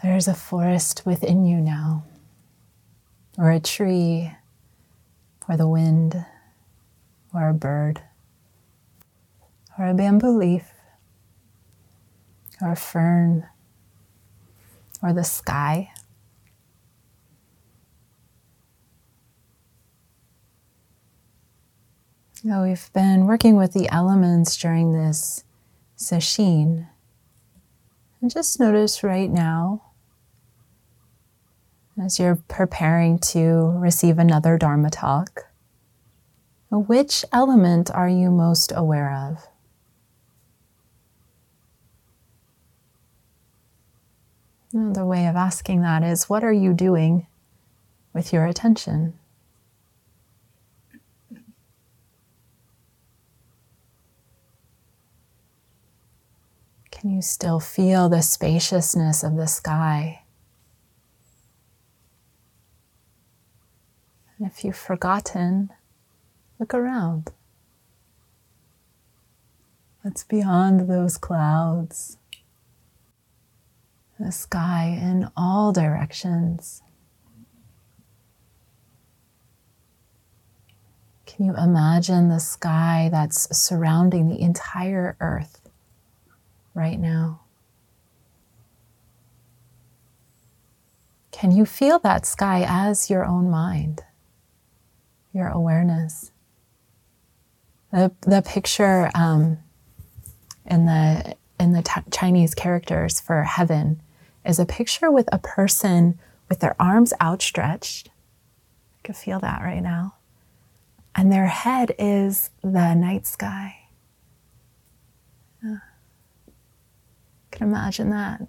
There's a forest within you now, or a tree, or the wind, or a bird, or a bamboo leaf, or a fern, or the sky. Now we've been working with the elements during this sesshin. And just notice right now, as you're preparing to receive another Dharma talk, which element are you most aware of? Another way of asking that is what are you doing with your attention? Can you still feel the spaciousness of the sky? And if you've forgotten, look around. What's beyond those clouds? The sky in all directions. Can you imagine the sky that's surrounding the entire earth? right now? Can you feel that sky as your own mind, your awareness? The, the picture um, in the, in the t- Chinese characters for heaven is a picture with a person with their arms outstretched. I can feel that right now. And their head is the night sky. Yeah can imagine that.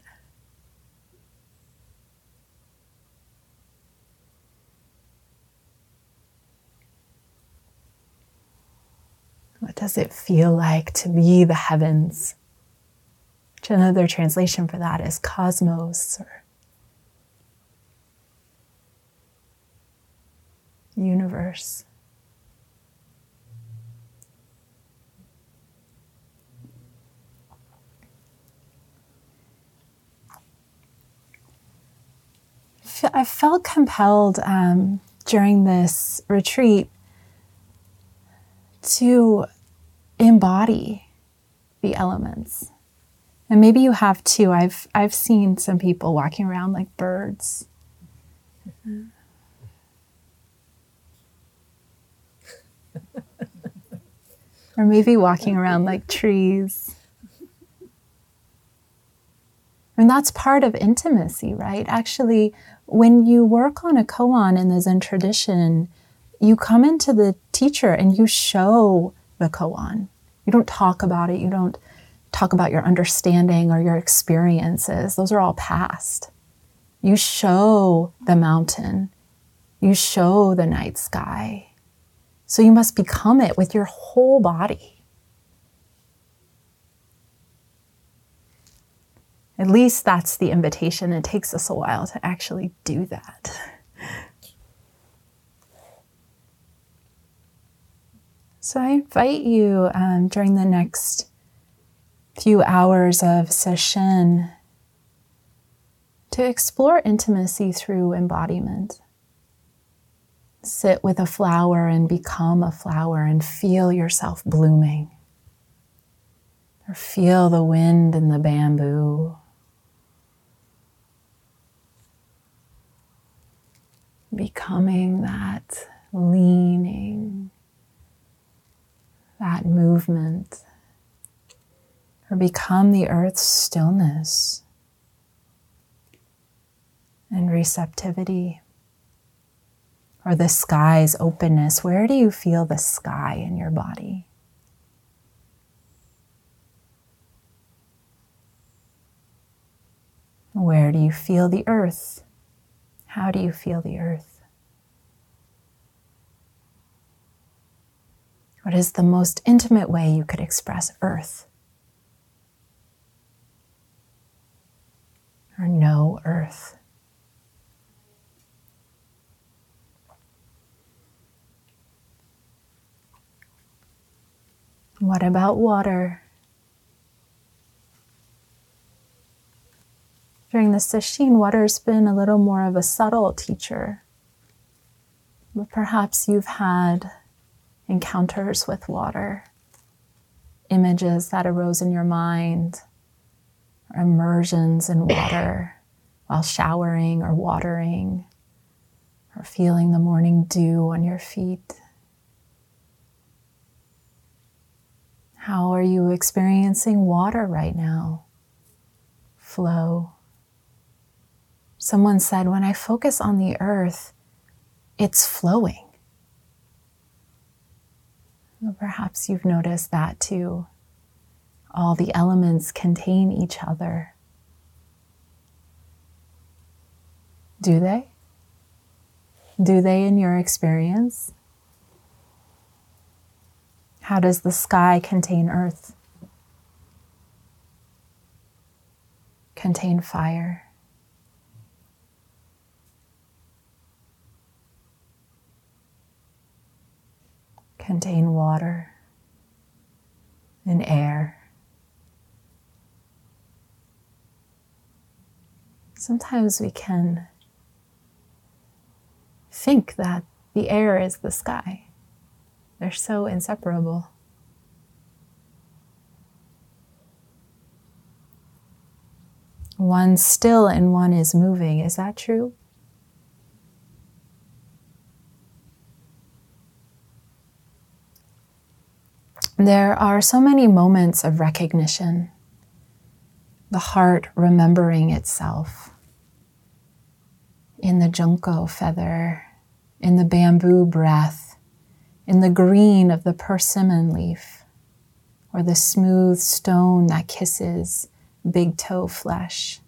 What does it feel like to be the heavens? Which another translation for that is cosmos or universe. I felt compelled um, during this retreat to embody the elements. And maybe you have too. I've I've seen some people walking around like birds. or maybe walking around like trees. And that's part of intimacy, right? Actually, when you work on a koan in the Zen tradition, you come into the teacher and you show the koan. You don't talk about it. You don't talk about your understanding or your experiences. Those are all past. You show the mountain. You show the night sky. So you must become it with your whole body. At least that's the invitation. It takes us a while to actually do that. So I invite you um, during the next few hours of sesshin to explore intimacy through embodiment. Sit with a flower and become a flower and feel yourself blooming. Or feel the wind in the bamboo. becoming that leaning, that movement, or become the earth's stillness and receptivity, or the sky's openness. Where do you feel the sky in your body? Where do you feel the earth? How do you feel the earth? What is the most intimate way you could express earth? Or no earth? What about water? During the Sesshin, water's been a little more of a subtle teacher. But perhaps you've had encounters with water, images that arose in your mind, immersions in water while showering or watering, or feeling the morning dew on your feet. How are you experiencing water right now? Flow. Someone said, when I focus on the earth, it's flowing. Perhaps you've noticed that too. All the elements contain each other. Do they? Do they in your experience? How does the sky contain earth? Contain fire? Contain water and air? Sometimes we can think that the air is the sky. They're so inseparable. One still and one is moving. Is that true? There are so many moments of recognition, the heart remembering itself. In the junco feather, in the bamboo breath, in the green of the persimmon leaf, or the smooth stone that kisses big toe flesh.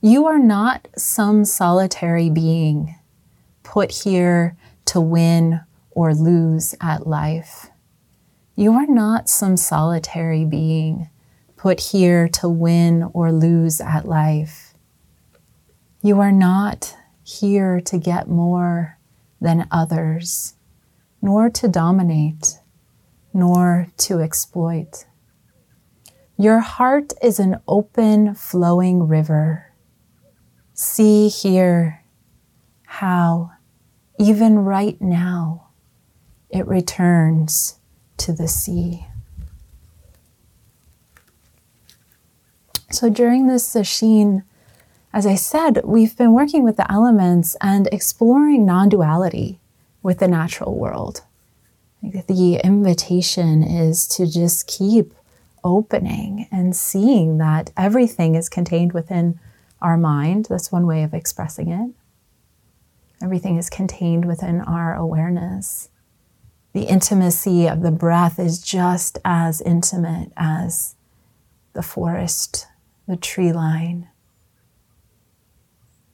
You are not some solitary being put here to win or lose at life. You are not some solitary being put here to win or lose at life. You are not here to get more than others, nor to dominate, nor to exploit. Your heart is an open, flowing river. See here how, even right now, it returns to the sea. So during this sesshin, as I said, we've been working with the elements and exploring non duality with the natural world. The invitation is to just keep opening and seeing that everything is contained within our mind. That's one way of expressing it. Everything is contained within our awareness. The intimacy of the breath is just as intimate as the forest, the tree line,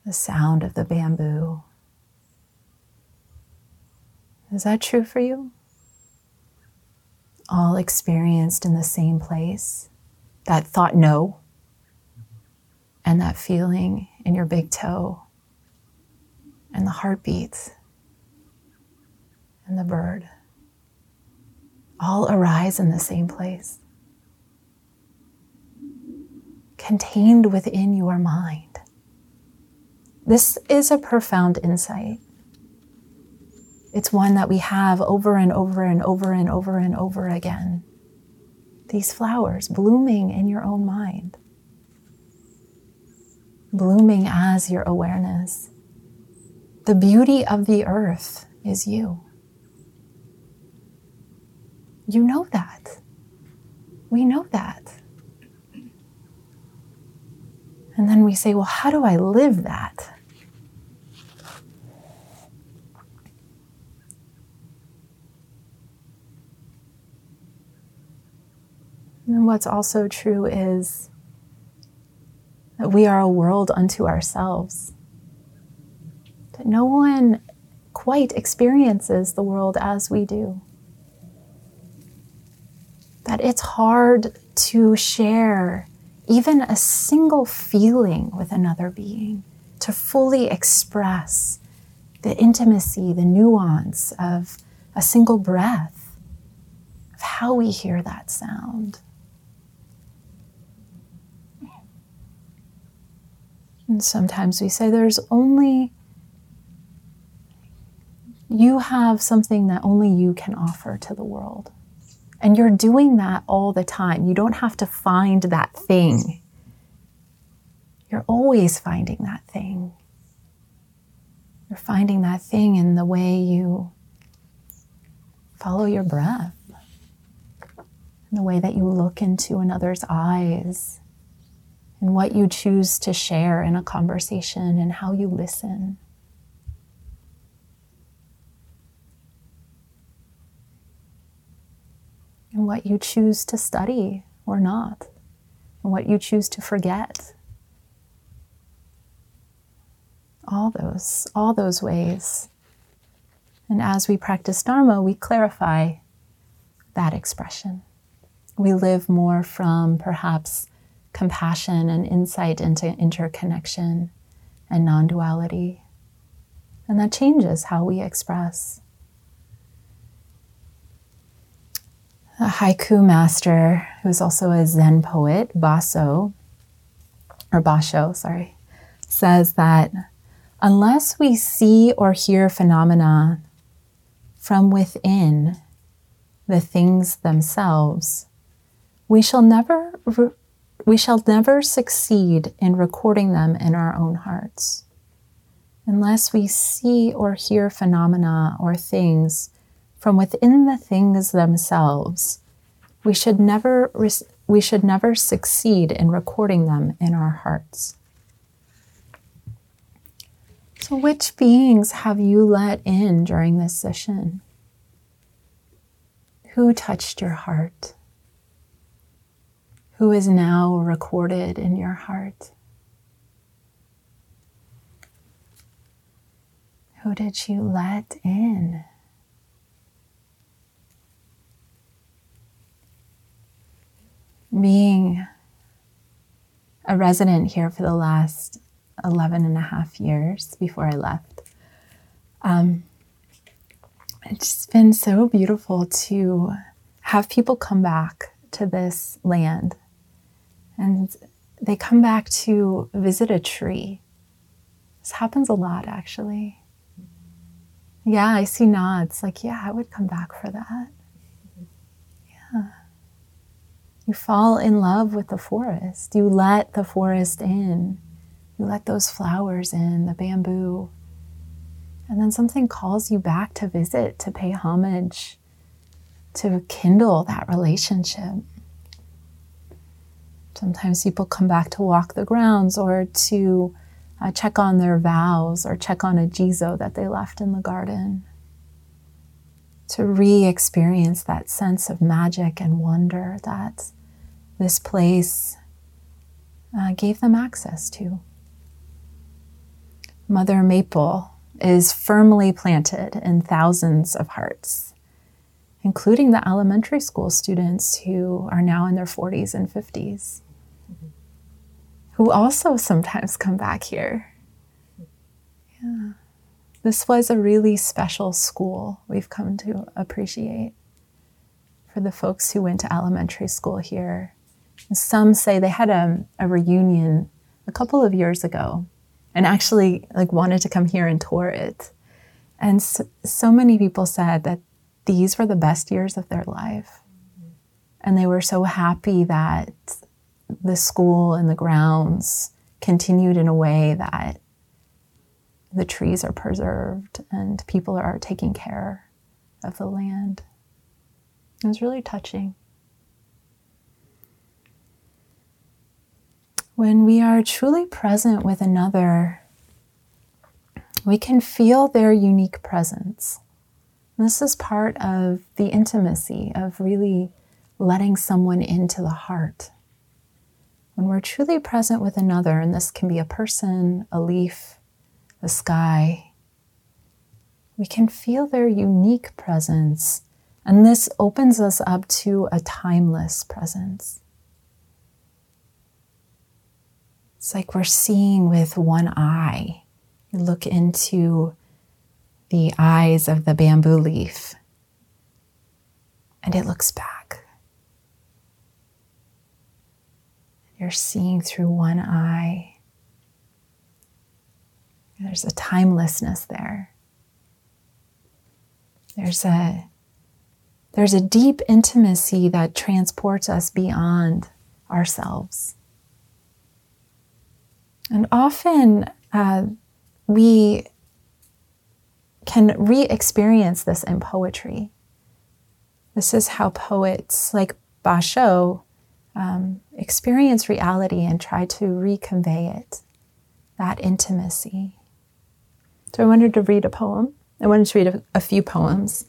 the sound of the bamboo. Is that true for you? All experienced in the same place. That thought no, and that feeling in your big toe, and the heartbeats, and the bird all arise in the same place, contained within your mind. This is a profound insight. It's one that we have over and over and over and over and over again. These flowers blooming in your own mind, blooming as your awareness. The beauty of the earth is you. You know that. We know that. And then we say, well, how do I live that? And what's also true is that we are a world unto ourselves. That no one quite experiences the world as we do. That it's hard to share even a single feeling with another being, to fully express the intimacy, the nuance of a single breath, of how we hear that sound. And sometimes we say there's only, you have something that only you can offer to the world. And you're doing that all the time. You don't have to find that thing. You're always finding that thing. You're finding that thing in the way you follow your breath, in the way that you look into another's eyes, in what you choose to share in a conversation, and how you listen. And what you choose to study or not, and what you choose to forget all those, all those ways. And as we practice Dharma, we clarify that expression. We live more from perhaps compassion and insight into interconnection and non duality. And that changes how we express. A haiku master, who's also a Zen poet, Baso, or Basho, sorry, says that unless we see or hear phenomena from within the things themselves, we shall never we shall never succeed in recording them in our own hearts. Unless we see or hear phenomena or things from within the things themselves, we should never we should never succeed in recording them in our hearts. So, which beings have you let in during this sesshin? Who touched your heart? Who is now recorded in your heart? Who did you let in? Being a resident here for the last 11 and a half years before I left. Um, it's been so beautiful to have people come back to this land and they come back to visit a tree. This happens a lot, actually. Yeah, I see nods like, yeah, I would come back for that. Yeah. You fall in love with the forest, you let the forest in. You let those flowers in, the bamboo. And then something calls you back to visit, to pay homage, to kindle that relationship. Sometimes people come back to walk the grounds or to uh, check on their vows or check on a jizo that they left in the garden. To re experience that sense of magic and wonder that this place uh, gave them access to. Mother Maple is firmly planted in thousands of hearts, including the elementary school students who are now in their 40s and 50s, mm-hmm. who also sometimes come back here. Yeah. This was a really special school we've come to appreciate for the folks who went to elementary school here. Some say they had a, a reunion a couple of years ago and actually like wanted to come here and tour it. And so, so many people said that these were the best years of their life. And they were so happy that the school and the grounds continued in a way that the trees are preserved and people are taking care of the land. It was really touching. When we are truly present with another, we can feel their unique presence. This is part of the intimacy of really letting someone into the heart. When we're truly present with another, and this can be a person, a leaf, the sky, we can feel their unique presence. And this opens us up to a timeless presence. It's like we're seeing with one eye. You look into the eyes of the bamboo leaf, and it looks back. You're seeing through one eye. There's a timelessness there. There's a there's a deep intimacy that transports us beyond ourselves. And often uh, we can re experience this in poetry. This is how poets like Basho um, experience reality and try to reconvey it, that intimacy. So I wanted to read a poem. I wanted to read a, a few poems.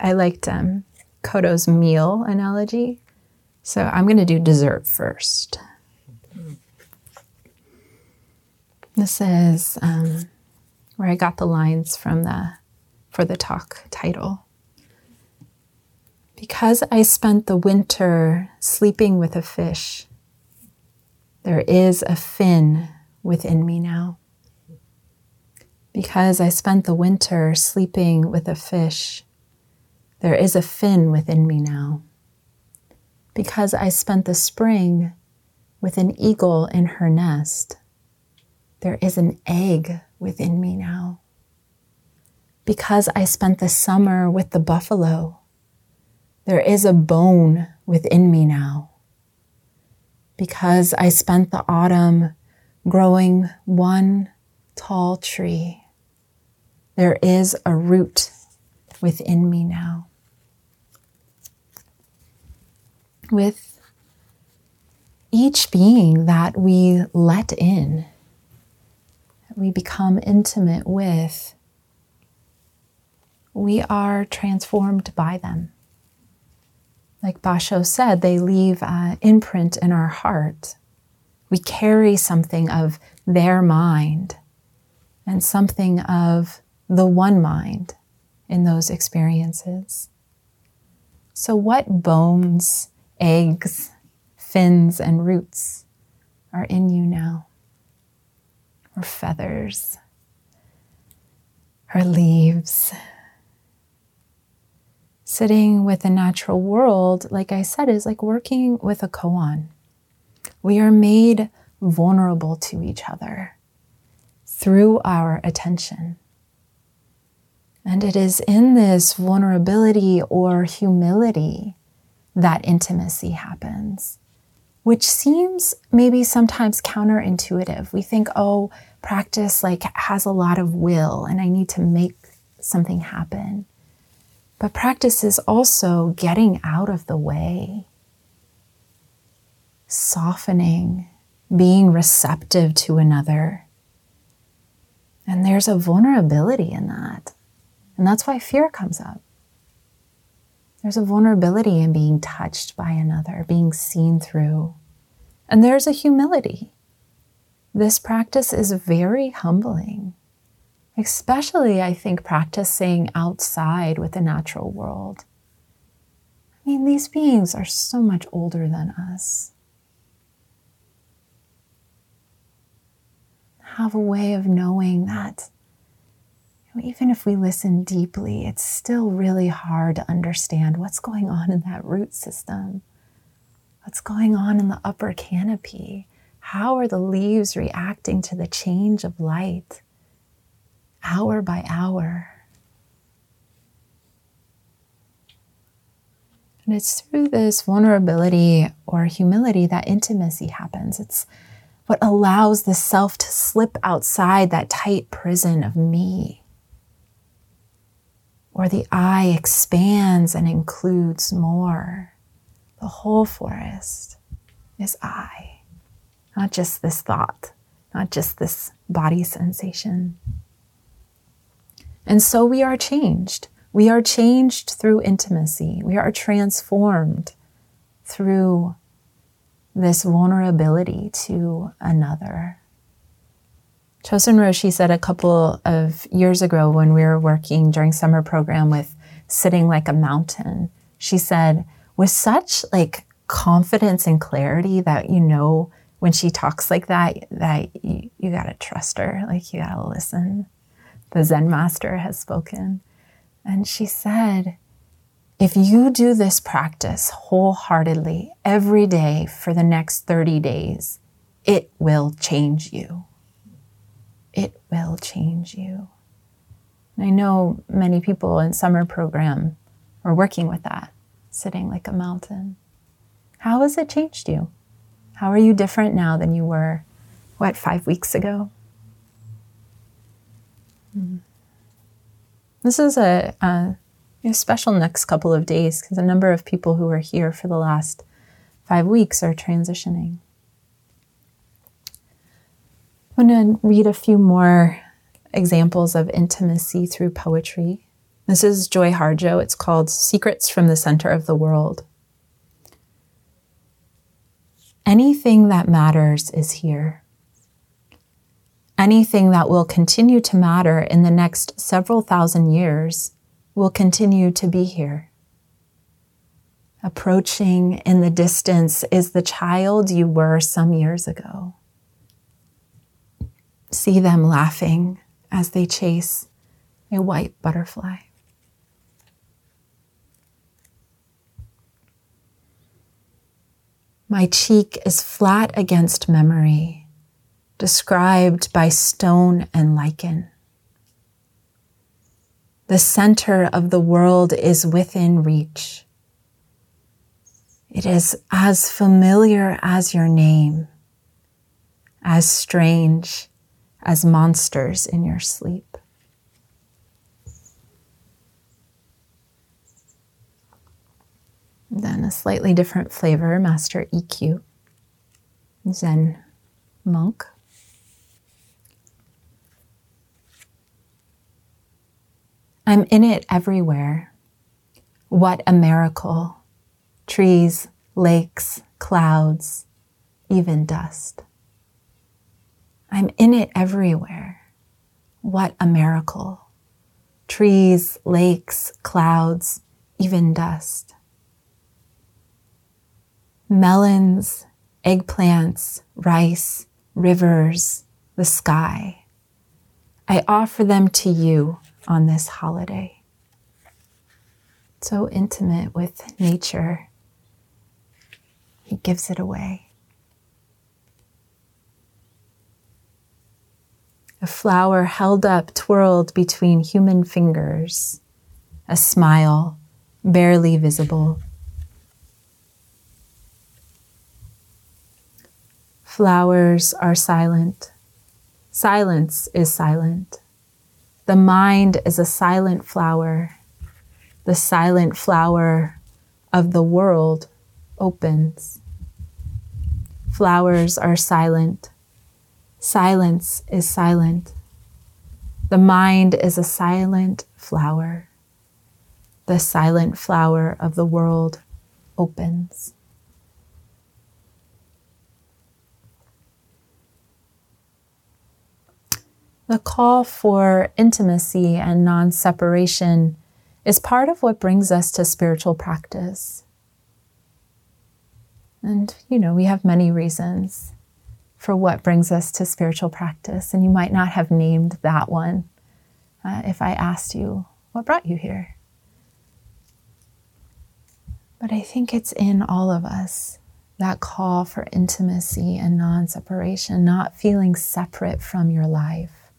I liked um, Kodo's meal analogy. So I'm going to do dessert first. This is um, where I got the lines from the for the talk title. Because I spent the winter sleeping with a fish, there is a fin within me now. Because I spent the winter sleeping with a fish, there is a fin within me now. Because I spent the spring with an eagle in her nest, there is an egg within me now. Because I spent the summer with the buffalo, there is a bone within me now. Because I spent the autumn growing one tall tree, there is a root within me now. With each being that we let in, we become intimate with, we are transformed by them. Like Basho said, they leave an imprint in our heart. We carry something of their mind and something of the one mind in those experiences. So, what bones, eggs, fins, and roots are in you now? Or feathers or leaves. Sitting with the natural world, like I said, is like working with a koan. We are made vulnerable to each other through our attention. And it is in this vulnerability or humility that intimacy happens which seems maybe sometimes counterintuitive. We think, oh, practice like has a lot of will and I need to make something happen. But practice is also getting out of the way, softening, being receptive to another. And there's a vulnerability in that. And that's why fear comes up. There's a vulnerability in being touched by another, being seen through. And there's a humility. This practice is very humbling, especially, I think, practicing outside with the natural world. I mean, these beings are so much older than us. Have a way of knowing that even if we listen deeply, it's still really hard to understand what's going on in that root system. What's going on in the upper canopy? How are the leaves reacting to the change of light hour by hour? And it's through this vulnerability or humility that intimacy happens. It's what allows the self to slip outside that tight prison of me or the I expands and includes more. The whole forest is I, not just this thought, not just this body sensation. And so we are changed. We are changed through intimacy. We are transformed through this vulnerability to another. Chozen Roshi said a couple of years ago when we were working during summer program with sitting like a mountain, she said, with such like confidence and clarity that you know when she talks like that, that you, you gotta trust her, like you gotta listen. The Zen master has spoken. And she said, if you do this practice wholeheartedly every day for the next 30 days, it will change you. It will change you. I know many people in summer program are working with that, sitting like a mountain. How has it changed you? How are you different now than you were, what, five weeks ago? Mm. This is a, a, a special next couple of days because a number of people who are here for the last five weeks are transitioning. I'm going to read a few more examples of intimacy through poetry. This is Joy Harjo. It's called Secrets from the Center of the World. Anything that matters is here. Anything that will continue to matter in the next several thousand years will continue to be here. Approaching in the distance is the child you were some years ago. See them laughing as they chase a white butterfly. My cheek is flat against memory, described by stone and lichen. The center of the world is within reach. It is as familiar as your name, as strange as monsters in your sleep. Then a slightly different flavor, Master Ikkyu, Zen monk. I'm in it everywhere. What a miracle. Trees, lakes, clouds, even dust. I'm in it everywhere. What a miracle. Trees, lakes, clouds, even dust. Melons, eggplants, rice, rivers, the sky. I offer them to you on this holiday. So intimate with nature, he gives it away. A flower held up, twirled between human fingers, a smile barely visible. Flowers are silent. Silence is silent. The mind is a silent flower. The silent flower of the world opens. Flowers are silent. Silence is silent. The mind is a silent flower. The silent flower of the world opens. The call for intimacy and non separation is part of what brings us to spiritual practice. And, you know, we have many reasons for what brings us to spiritual practice. And you might not have named that one uh, if I asked you, What brought you here? But I think it's in all of us that call for intimacy and non separation, not feeling separate from your life,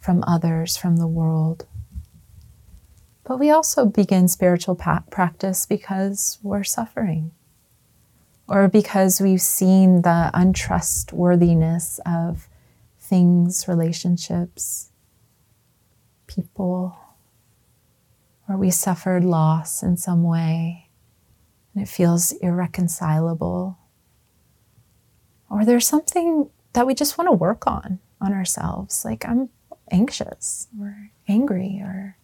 from others, from the world. But we also begin spiritual pa- practice because we're suffering or because we've seen the untrustworthiness of things, relationships, people, or we suffered loss in some way and it feels irreconcilable. Or there's something that we just want to work on on ourselves. Like I'm anxious or angry or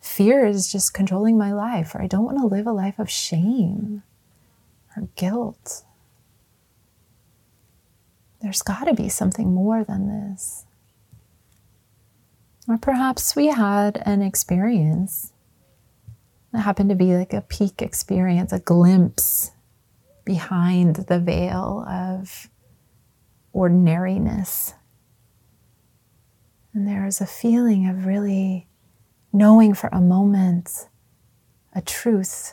fear is just controlling my life or I don't want to live a life of shame or guilt. There's got to be something more than this. Or perhaps we had an experience that happened to be like a peak experience, a glimpse behind the veil of ordinariness. And there is a feeling of really knowing for a moment a truth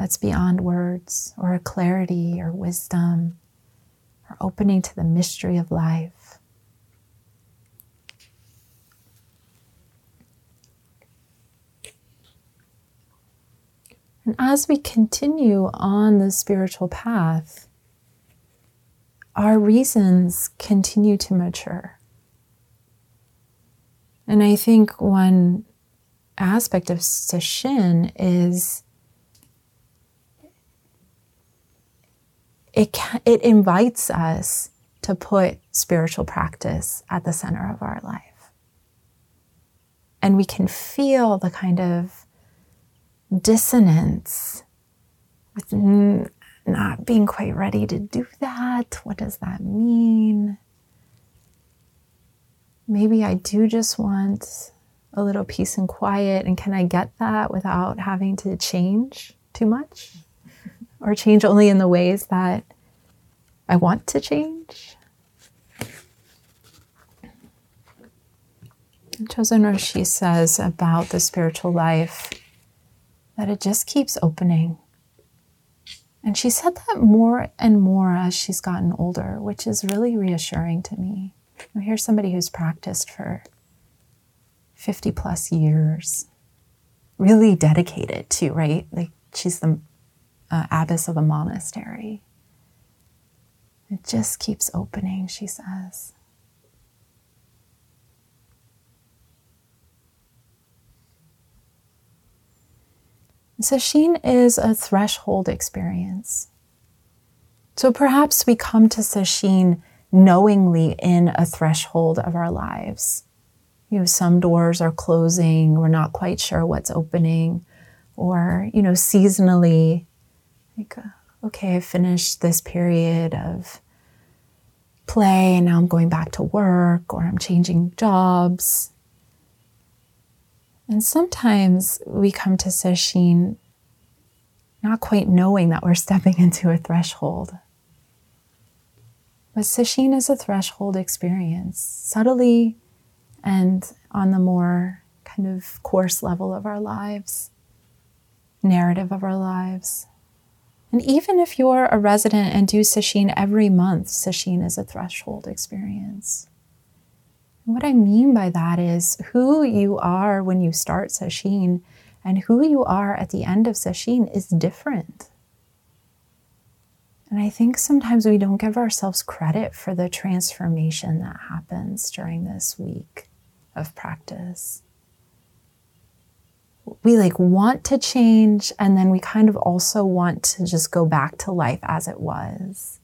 that's beyond words or a clarity or wisdom or opening to the mystery of life. And as we continue on the spiritual path, our reasons continue to mature. And I think one aspect of sesshin is it, it invites us to put spiritual practice at the center of our life. And we can feel the kind of dissonance with not being quite ready to do that. What does that mean? Maybe I do just want a little peace and quiet, and can I get that without having to change too much? Or change only in the ways that I want to change? Chozen Roshi says about the spiritual life that it just keeps opening. And she said that more and more as she's gotten older, which is really reassuring to me. Here's somebody who's practiced for 50 plus years, really dedicated to, right? Like she's the uh, abbess of a monastery. It just keeps opening, she says. Sesshin is a threshold experience. So perhaps we come to Sesshin knowingly in a threshold of our lives. You know, some doors are closing, we're not quite sure what's opening, or, you know, seasonally, like, uh, okay, I finished this period of play and now I'm going back to work, or I'm changing jobs. And sometimes we come to Sesshin not quite knowing that we're stepping into a threshold. But Sesshin is a threshold experience, subtly and on the more kind of coarse level of our lives, narrative of our lives. And even if you're a resident and do Sesshin every month, Sesshin is a threshold experience. What I mean by that is who you are when you start Sesshin and who you are at the end of Sesshin is different. And I think sometimes we don't give ourselves credit for the transformation that happens during this week of practice. We like want to change, and then we kind of also want to just go back to life as it was.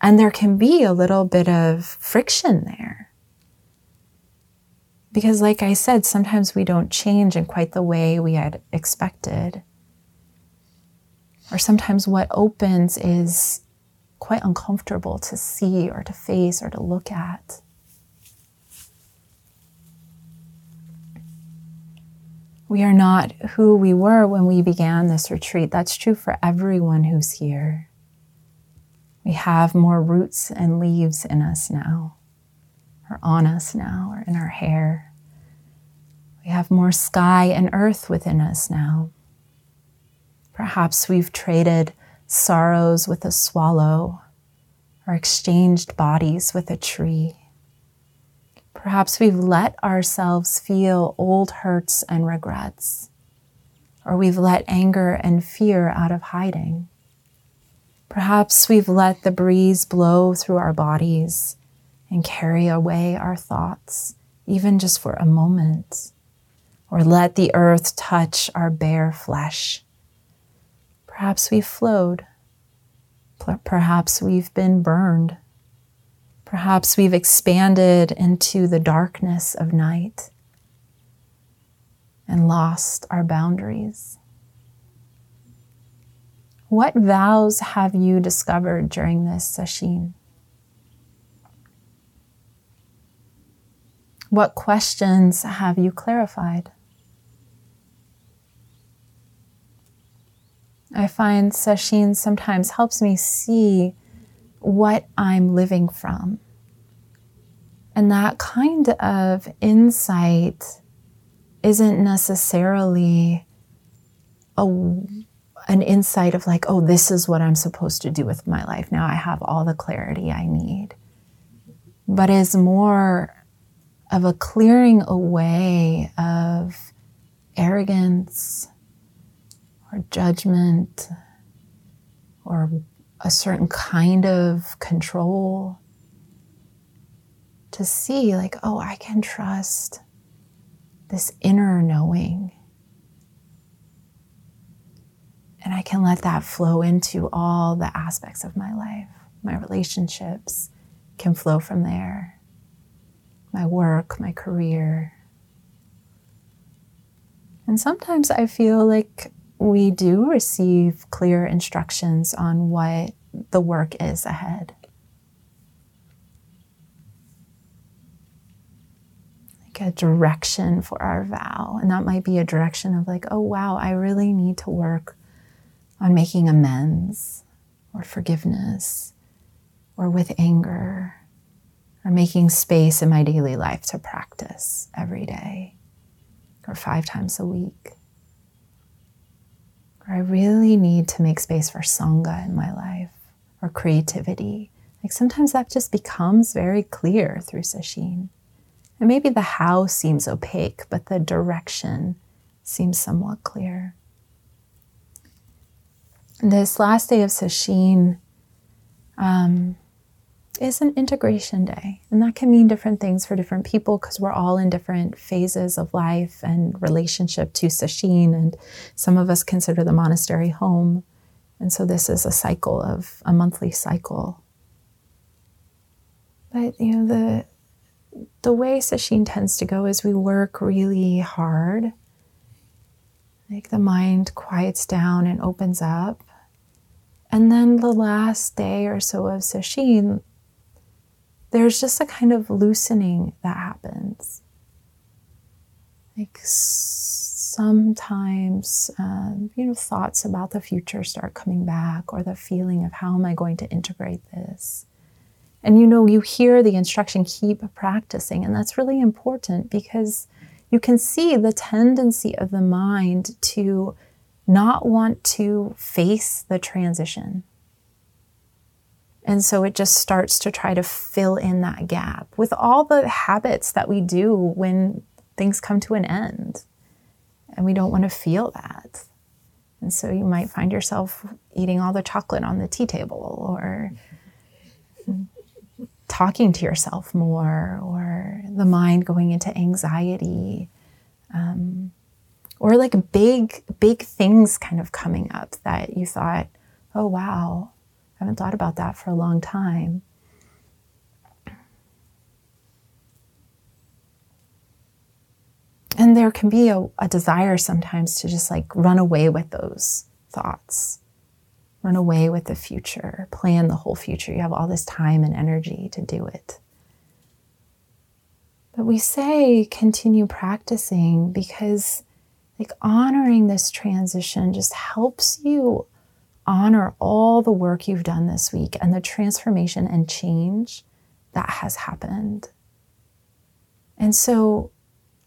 And there can be a little bit of friction there because, like I said, sometimes we don't change in quite the way we had expected. Or sometimes what opens is quite uncomfortable to see or to face or to look at. We are not who we were when we began this retreat. That's true for everyone who's here. We have more roots and leaves in us now, or on us now, or in our hair. We have more sky and earth within us now. Perhaps we've traded sorrows with a swallow or exchanged bodies with a tree. Perhaps we've let ourselves feel old hurts and regrets, or we've let anger and fear out of hiding. Perhaps we've let the breeze blow through our bodies and carry away our thoughts, even just for a moment or let the earth touch our bare flesh. Perhaps we've flowed. Perhaps we've been burned. Perhaps we've expanded into the darkness of night and lost our boundaries. What vows have you discovered during this sesshin? What questions have you clarified? I find Sesshin sometimes helps me see what I'm living from. And that kind of insight isn't necessarily a, an insight of like, oh, this is what I'm supposed to do with my life. Now I have all the clarity I need. But is more of a clearing away of arrogance or judgment or a certain kind of control to see, like, oh, I can trust this inner knowing. And I can let that flow into all the aspects of my life. My relationships can flow from there. My work, my career. And sometimes I feel like we do receive clear instructions on what the work is ahead. Like a direction for our vow. And that might be a direction of, like, oh, wow, I really need to work on making amends or forgiveness or with anger or making space in my daily life to practice every day or five times a week. Or I really need to make space for Sangha in my life or creativity. Like sometimes that just becomes very clear through Sesshin. And maybe the how seems opaque, but the direction seems somewhat clear. This last day of Sesshin, um, is an integration day. And that can mean different things for different people because we're all in different phases of life and relationship to Sesshin. And some of us consider the monastery home. And so this is a cycle of a monthly cycle. But you know, the the way Sesshin tends to go is we work really hard. Like the mind quiets down and opens up. And then the last day or so of Sesshin, there's just a kind of loosening that happens. Like sometimes, um, you know, thoughts about the future start coming back, or the feeling of how am I going to integrate this. And you know, you hear the instruction, keep practicing. And that's really important because you can see the tendency of the mind to not want to face the transition. And so it just starts to try to fill in that gap with all the habits that we do when things come to an end. And we don't want to feel that. And so you might find yourself eating all the chocolate on the tea table or talking to yourself more or the mind going into anxiety. Um, or like big, big things kind of coming up that you thought, oh, wow, I haven't thought about that for a long time. And there can be a, a, desire sometimes to just like run away with those thoughts, run away with the future, plan the whole future. You have all this time and energy to do it. But we say continue practicing because, like, honoring this transition just helps you honor all the work you've done this week and the transformation and change that has happened. And so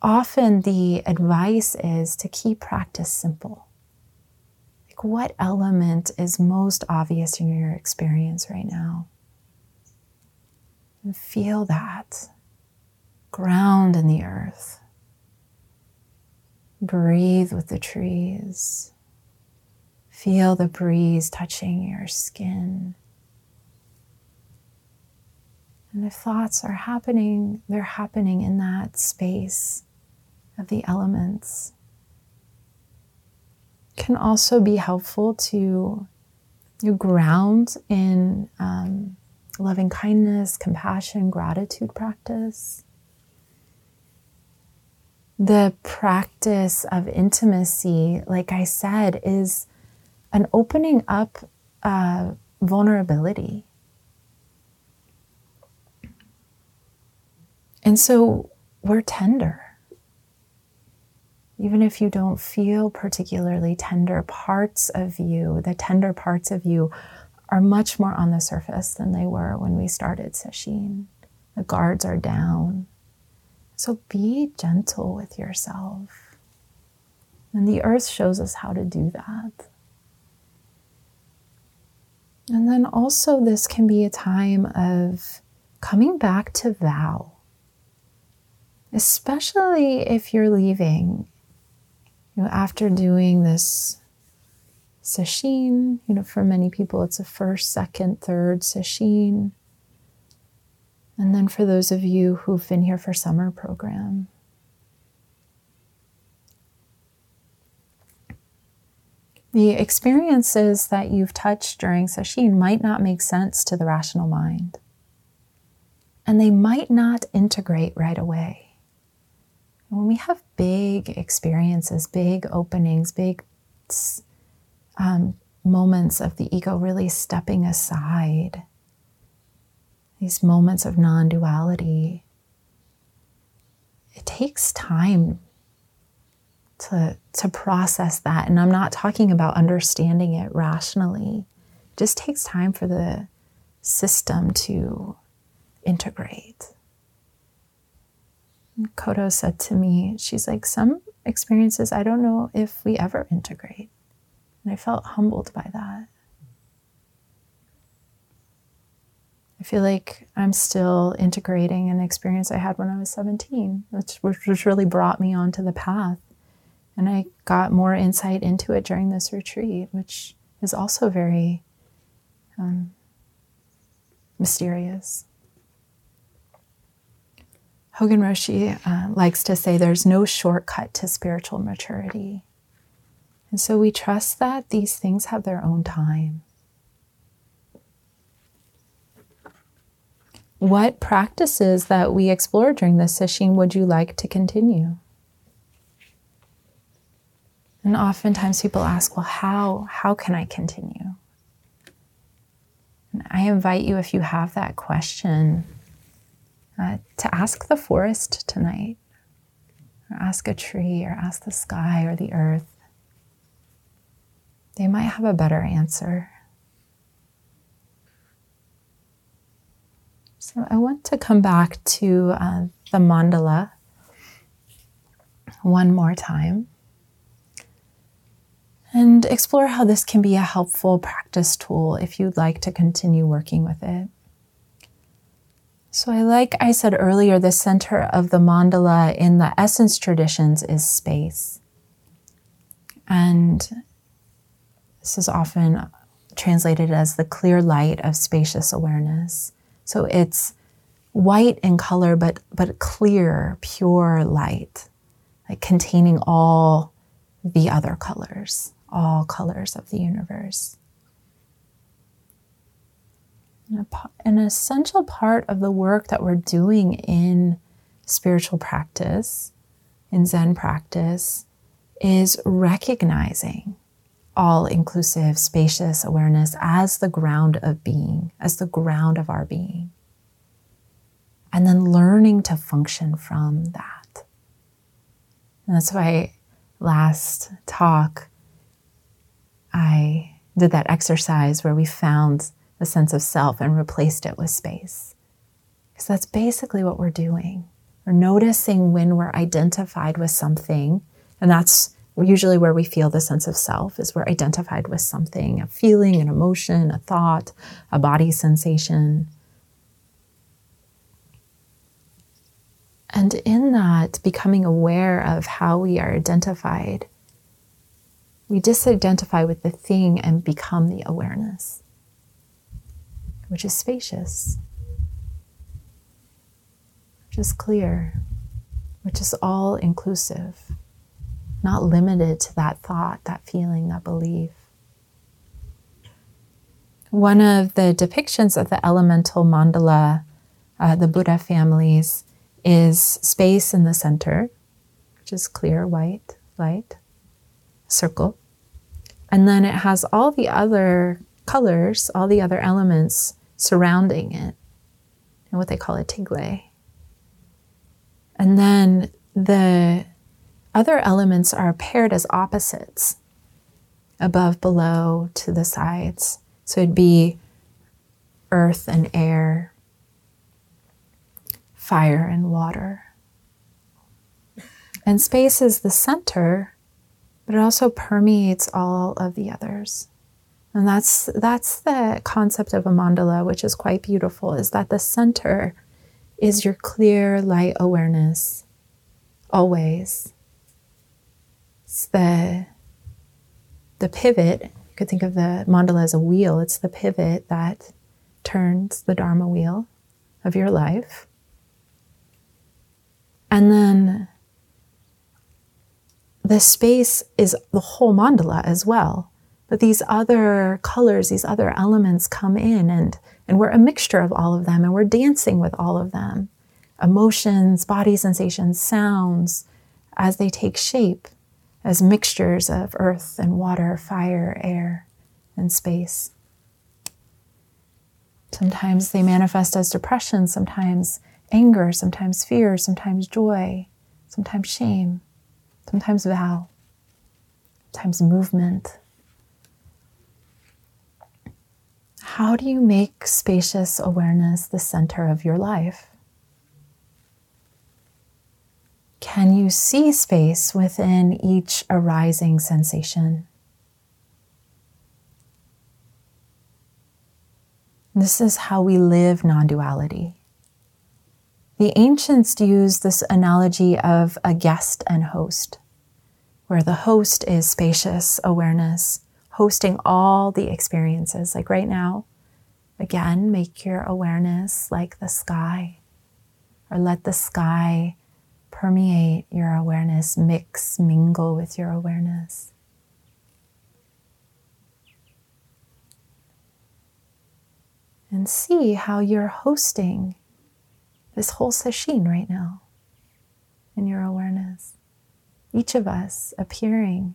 often the advice is to keep practice simple. Like, what element is most obvious in your experience right now? And feel that. Ground in the earth. Breathe with the trees. Feel the breeze touching your skin. And if thoughts are happening, they're happening in that space of the elements. Can also be helpful to you ground in um, loving kindness, compassion, gratitude practice. The practice of intimacy, like I said, is an opening up uh, vulnerability. And so we're tender. Even if you don't feel particularly tender, parts of you, the tender parts of you, are much more on the surface than they were when we started Sesshin. The guards are down. So be gentle with yourself. And the earth shows us how to do that. And then also, this can be a time of coming back to vow, especially if you're leaving. You know, after doing this sesshin. You know, for many people, it's a first, second, third sesshin. And then for those of you who've been here for summer program, the experiences that you've touched during sesshin might not make sense to the rational mind. And they might not integrate right away. When we have big experiences, big openings, big um, moments of the ego really stepping aside, these moments of non duality, it takes time to, to process that. And I'm not talking about understanding it rationally, it just takes time for the system to integrate. Kodo said to me, she's like, some experiences I don't know if we ever integrate. And I felt humbled by that. I feel like I'm still integrating an experience I had when I was 17, which, which really brought me onto the path. And I got more insight into it during this retreat, which is also very um, mysterious. Hogen Roshi uh, likes to say there's no shortcut to spiritual maturity. And so we trust that these things have their own time. What practices that we explored during this sesshin would you like to continue? And oftentimes people ask, well, how, how can I continue? And I invite you, if you have that question, uh, to ask the forest tonight, or ask a tree, or ask the sky or the earth. They might have a better answer. So I want to come back to uh, the mandala one more time and explore how this can be a helpful practice tool if you'd like to continue working with it. So, I like I said earlier, the center of the mandala in the essence traditions is space. And this is often translated as the clear light of spacious awareness. So it's white in color, but, but clear, pure light, like containing all the other colors all colors of the universe. An essential part of the work that we're doing in spiritual practice, in Zen practice, is recognizing all inclusive, spacious awareness as the ground of being, as the ground of our being. And then learning to function from that. And that's why last talk I did that exercise where we found a sense of self and replaced it with space. Because that's basically what we're doing. We're noticing when we're identified with something, and that's usually where we feel the sense of self is we're identified with something, a feeling, an emotion, a thought, a body sensation. And in that, becoming aware of how we are identified we disidentify with the thing and become the awareness, which is spacious, which is clear, which is all inclusive, not limited to that thought, that feeling, that belief. One of the depictions of the elemental mandala, uh, the Buddha families, is space in the center, which is clear, white, light, circle. And then it has all the other colors, all the other elements surrounding it, and what they call a tigle. And then the other elements are paired as opposites above, below, to the sides. So it'd be earth and air, fire and water. And space is the center but it also permeates all of the others. And that's that's the concept of a mandala, which is quite beautiful, is that the center is your clear light awareness always. It's the the pivot You could think of the mandala as a wheel, it's the pivot that turns the Dharma wheel of your life. And then the space is the whole mandala as well. But these other colors, these other elements come in, and, and we're a mixture of all of them, and we're dancing with all of them emotions, body sensations, sounds as they take shape as mixtures of earth and water, fire, air, and space. Sometimes they manifest as depression, sometimes anger, sometimes fear, sometimes joy, sometimes shame, sometimes vow, sometimes movement. How do you make spacious awareness the center of your life? Can you see space within each arising sensation? This is how we live non duality. The ancients used this analogy of a guest and host, where the host is spacious awareness, hosting all the experiences. Like right now, again, make your awareness like the sky, or let the sky permeate your awareness, mix, mingle with your awareness. And see how you're hosting this whole sesshin right now in your awareness. Each of us appearing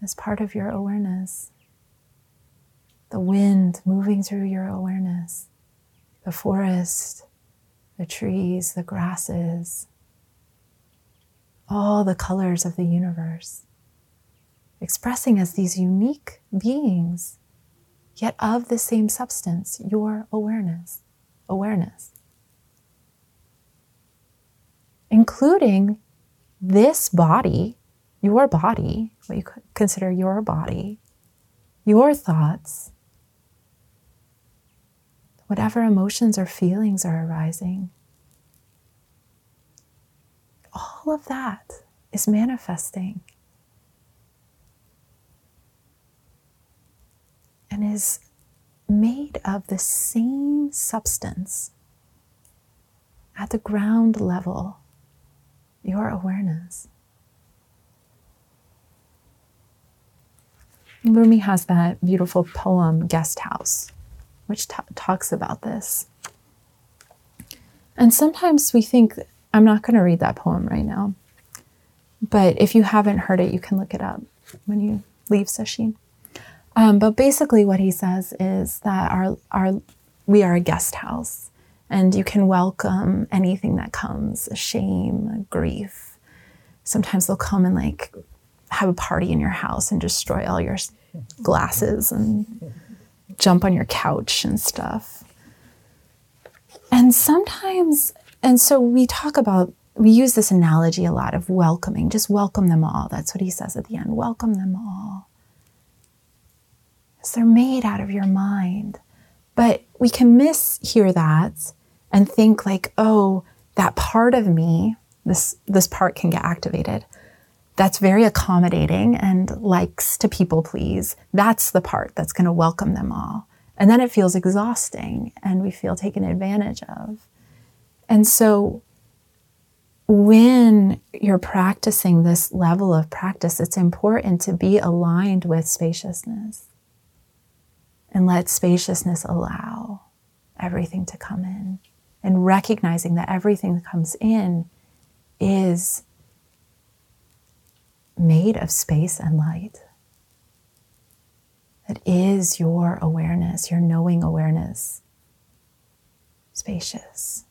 as part of your awareness. The wind moving through your awareness, the forest the trees, the grasses, all the colors of the universe, expressing as these unique beings, yet of the same substance, your awareness, awareness. Including this body, your body, what you consider your body, your thoughts, whatever emotions or feelings are arising. All of that is manifesting and is made of the same substance at the ground level, your awareness. Rumi has that beautiful poem, Guest House which t- talks about this. And sometimes we think, I'm not going to read that poem right now, but if you haven't heard it, you can look it up when you leave Sesshin. Um, but basically, what he says is that our, our, we are a guest house and you can welcome anything that comes shame, grief. Sometimes they'll come and like have a party in your house and destroy all your glasses and jump on your couch and stuff. And sometimes, and so we talk about, we use this analogy a lot of welcoming, just welcome them all. That's what he says at the end welcome them all. Because they're made out of your mind. But we can mishear that and think like, oh, that part of me, this, this part can get activated that's very accommodating and likes to people please, that's the part that's going to welcome them all. And then it feels exhausting and we feel taken advantage of. And so when you're practicing this level of practice, it's important to be aligned with spaciousness and let spaciousness allow everything to come in and recognizing that everything that comes in is made of space and light. That is your awareness, your knowing awareness. Spacious,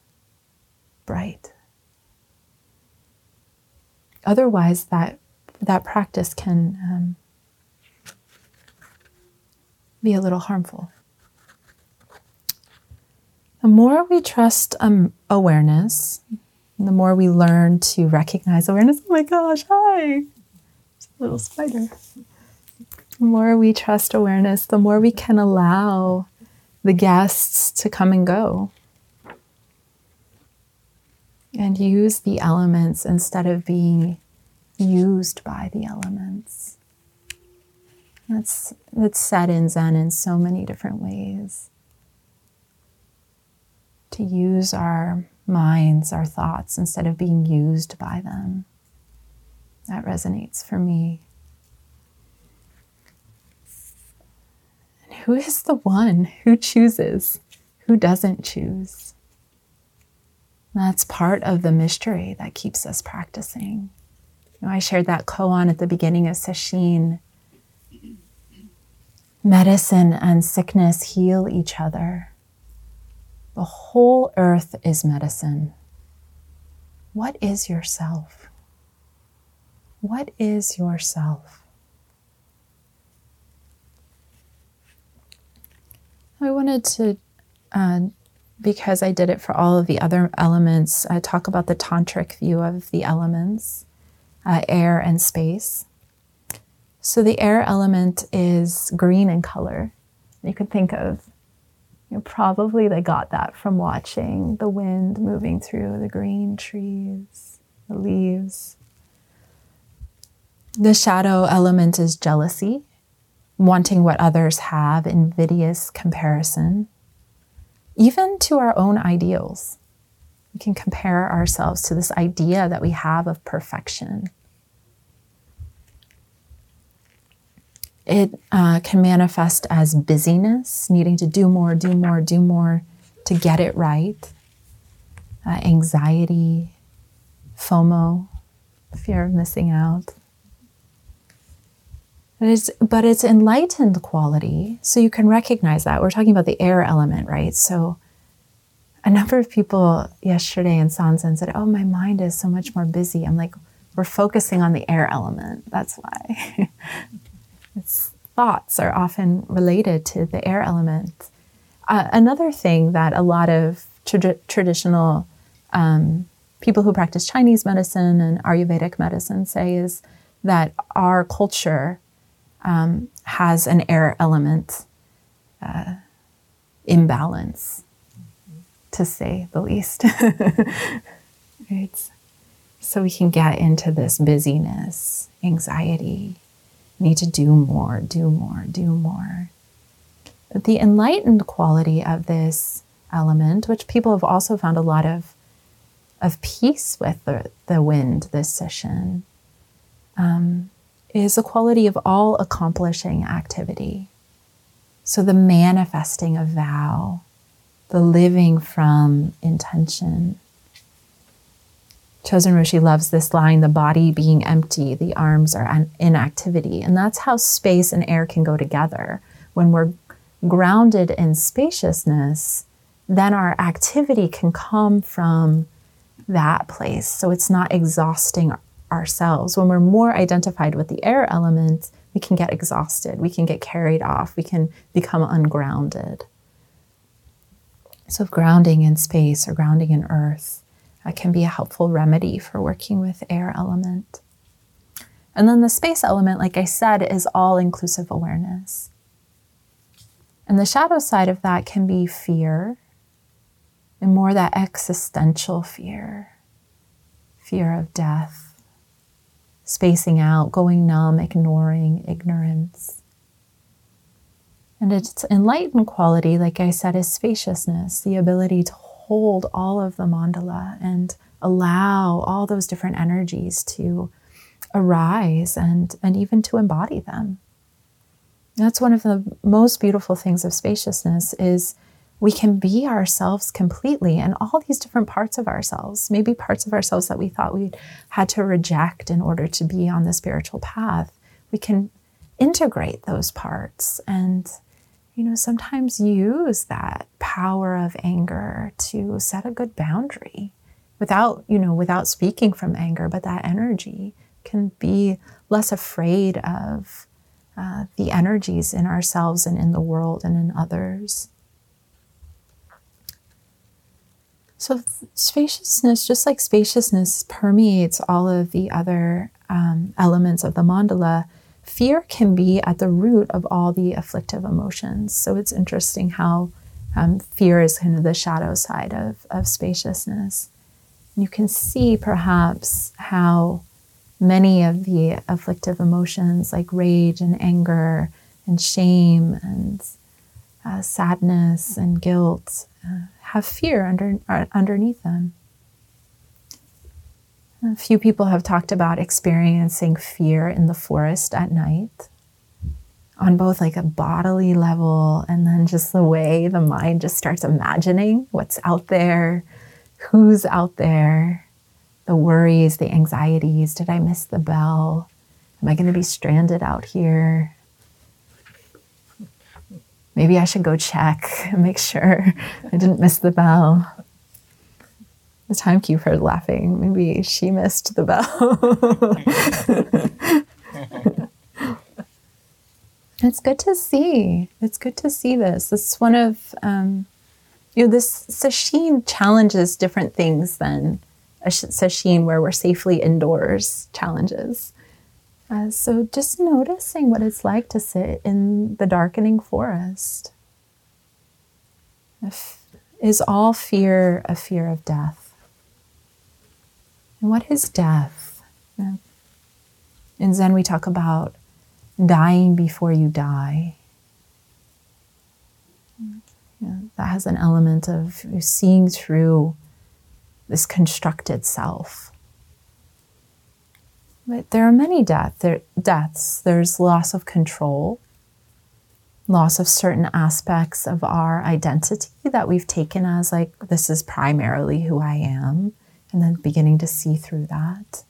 bright. Otherwise, that, that practice can um, be a little harmful. The more we trust um, awareness, the more we learn to recognize awareness. Oh my gosh, hi little spider. The more we trust awareness, the more we can allow the guests to come and go and use the elements instead of being used by the elements. That's, that's said in Zen in so many different ways. To use our minds, our thoughts, instead of being used by them. That resonates for me. And who is the one who chooses? Who doesn't choose? That's part of the mystery that keeps us practicing. You know, I shared that koan at the beginning of Sesshin. Medicine and sickness heal each other. The whole earth is medicine. What is yourself? What is yourself? I wanted to, uh, because I did it for all of the other elements, uh, talk about the tantric view of the elements, uh, air and space. So the air element is green in color. You could think of, you know, probably they got that from watching the wind moving through the green trees, the leaves. The shadow element is jealousy, wanting what others have, invidious comparison, even to our own ideals. We can compare ourselves to this idea that we have of perfection. It uh, can manifest as busyness, needing to do more, do more, do more to get it right, uh, anxiety, FOMO, fear of missing out but it's, but it's enlightened quality. So you can recognize that. We're talking about the air element, right? So a number of people yesterday in sanzen said, Oh, my mind is so much more busy. I'm like, we're focusing on the air element. That's why. its thoughts are often related to the air element. Uh, another thing that a lot of tra- traditional um, people who practice Chinese medicine and Ayurvedic medicine say is that our culture um, has an air element uh, imbalance, to say the least. right? So we can get into this busyness, anxiety, need to do more, do more, do more. But the enlightened quality of this element, which people have also found a lot of, of peace with the, the wind this sesshin, um, is the quality of all accomplishing activity. So the manifesting of vow, the living from intention. Chozen Roshi loves this line the body being empty, the arms are in activity. And that's how space and air can go together. When we're grounded in spaciousness, then our activity can come from that place. So it's not exhausting ourselves. When we're more identified with the air element, we can get exhausted, we can get carried off, we can become ungrounded. So, grounding in space or grounding in earth uh, can be a helpful remedy for working with air element. And then the space element, like I said, is all inclusive awareness. And the shadow side of that can be fear and more that existential fear fear of death, spacing out, going numb, ignoring ignorance. And its enlightened quality, like I said, is spaciousness, the ability to hold all of the mandala and allow all those different energies to arise and, and even to embody them. That's one of the most beautiful things of spaciousness is we can be ourselves completely and all these different parts of ourselves, maybe parts of ourselves that we thought we had to reject in order to be on the spiritual path. We can integrate those parts and you know sometimes use that power of anger to set a good boundary without you know without speaking from anger but that energy can be less afraid of uh, the energies in ourselves and in the world and in others. So, spaciousness, just like spaciousness permeates all of the other um, elements of the mandala, fear can be at the root of all the afflictive emotions. So, it's interesting how um, fear is kind of the shadow side of, of spaciousness. And you can see perhaps how many of the afflictive emotions, like rage and anger, and shame and uh, sadness and guilt uh, have fear under, uh, underneath them. A few people have talked about experiencing fear in the forest at night on both like a bodily level and then just the way the mind just starts imagining what's out there, who's out there, the worries, the anxieties. Did I miss the bell? Am I going to be stranded out here? Maybe I should go check and make sure I didn't miss the bell. The timekeeper laughing. Maybe she missed the bell. it's good to see. It's good to see this. It's one of, um, you know, this sesshin challenges different things than a sesshin where we're safely indoors challenges. Uh, so just noticing what it's like to sit in the darkening forest. If, is all fear a fear of death? And what is death? In Zen, we talk about dying before you die. that has an element of seeing through this constructed self. But there are many death, there, deaths. There's loss of control, loss of certain aspects of our identity that we've taken as like, this is primarily who I am, and then beginning to see through that.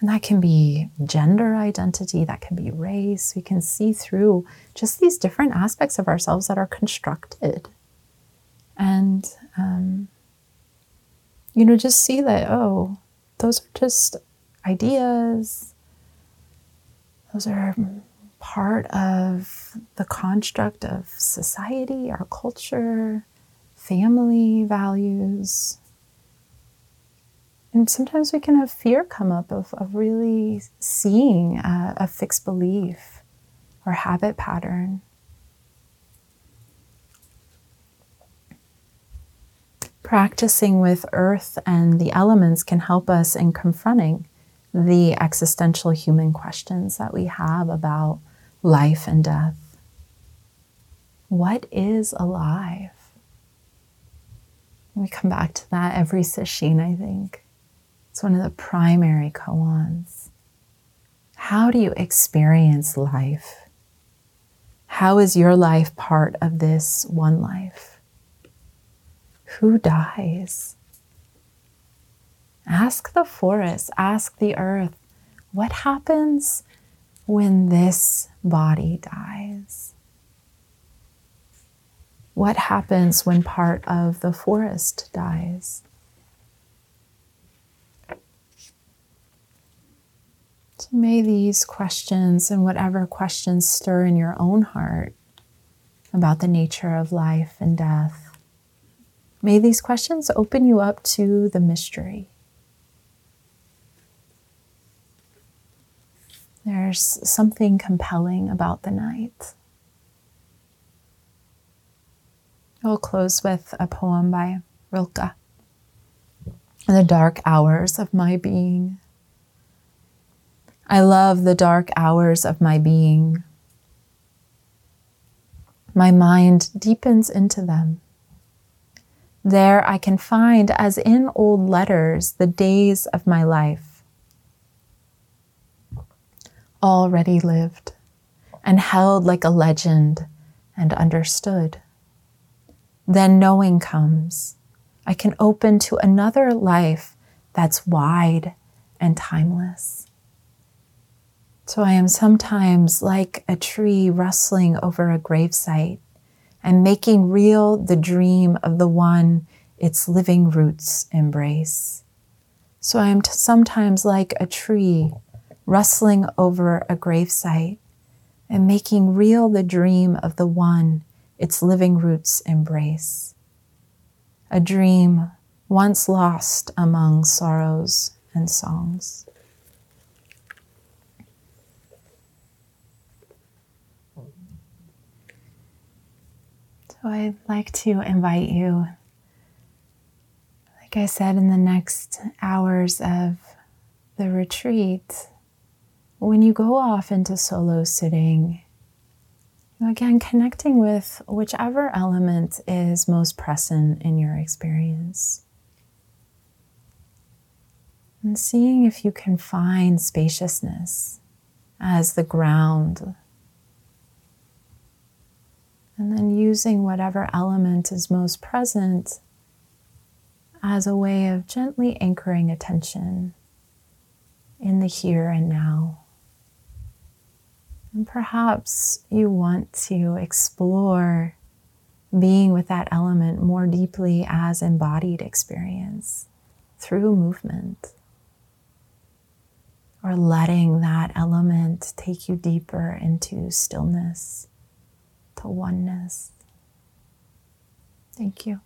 And that can be gender identity, that can be race. We can see through just these different aspects of ourselves that are constructed. And, um, you know, just see that, oh, those are just ideas. Those are part of the construct of society, our culture, family values. And sometimes we can have fear come up of, of really seeing a, a fixed belief or habit pattern. Practicing with earth and the elements can help us in confronting the existential human questions that we have about life and death. What is alive? We come back to that every sesshin, I think. It's one of the primary koans. How do you experience life? How is your life part of this one life? Who dies? Ask the forest, ask the earth, what happens when this body dies? What happens when part of the forest dies? May these questions and whatever questions stir in your own heart about the nature of life and death, may these questions open you up to the mystery. There's something compelling about the night. I'll close with a poem by Rilke. In the dark hours of my being. I love the dark hours of my being. My mind deepens into them. There I can find, as in old letters, the days of my life already lived and held like a legend and understood. Then knowing comes. I can open to another life that's wide and timeless. So I am sometimes like a tree rustling over a gravesite and making real the dream of the one its living roots embrace. So I am t- sometimes like a tree rustling over a gravesite and making real the dream of the one its living roots embrace. A dream once lost among sorrows and songs. So I'd like to invite you, like I said, in the next hours of the retreat when you go off into solo sitting, Again, connecting with whichever element is most present in your experience. And seeing if you can find spaciousness as the ground. And then using whatever element is most present as a way of gently anchoring attention in the here and now. And perhaps you want to explore being with that element more deeply as embodied experience through movement. Or letting that element take you deeper into stillness, to oneness. Thank you.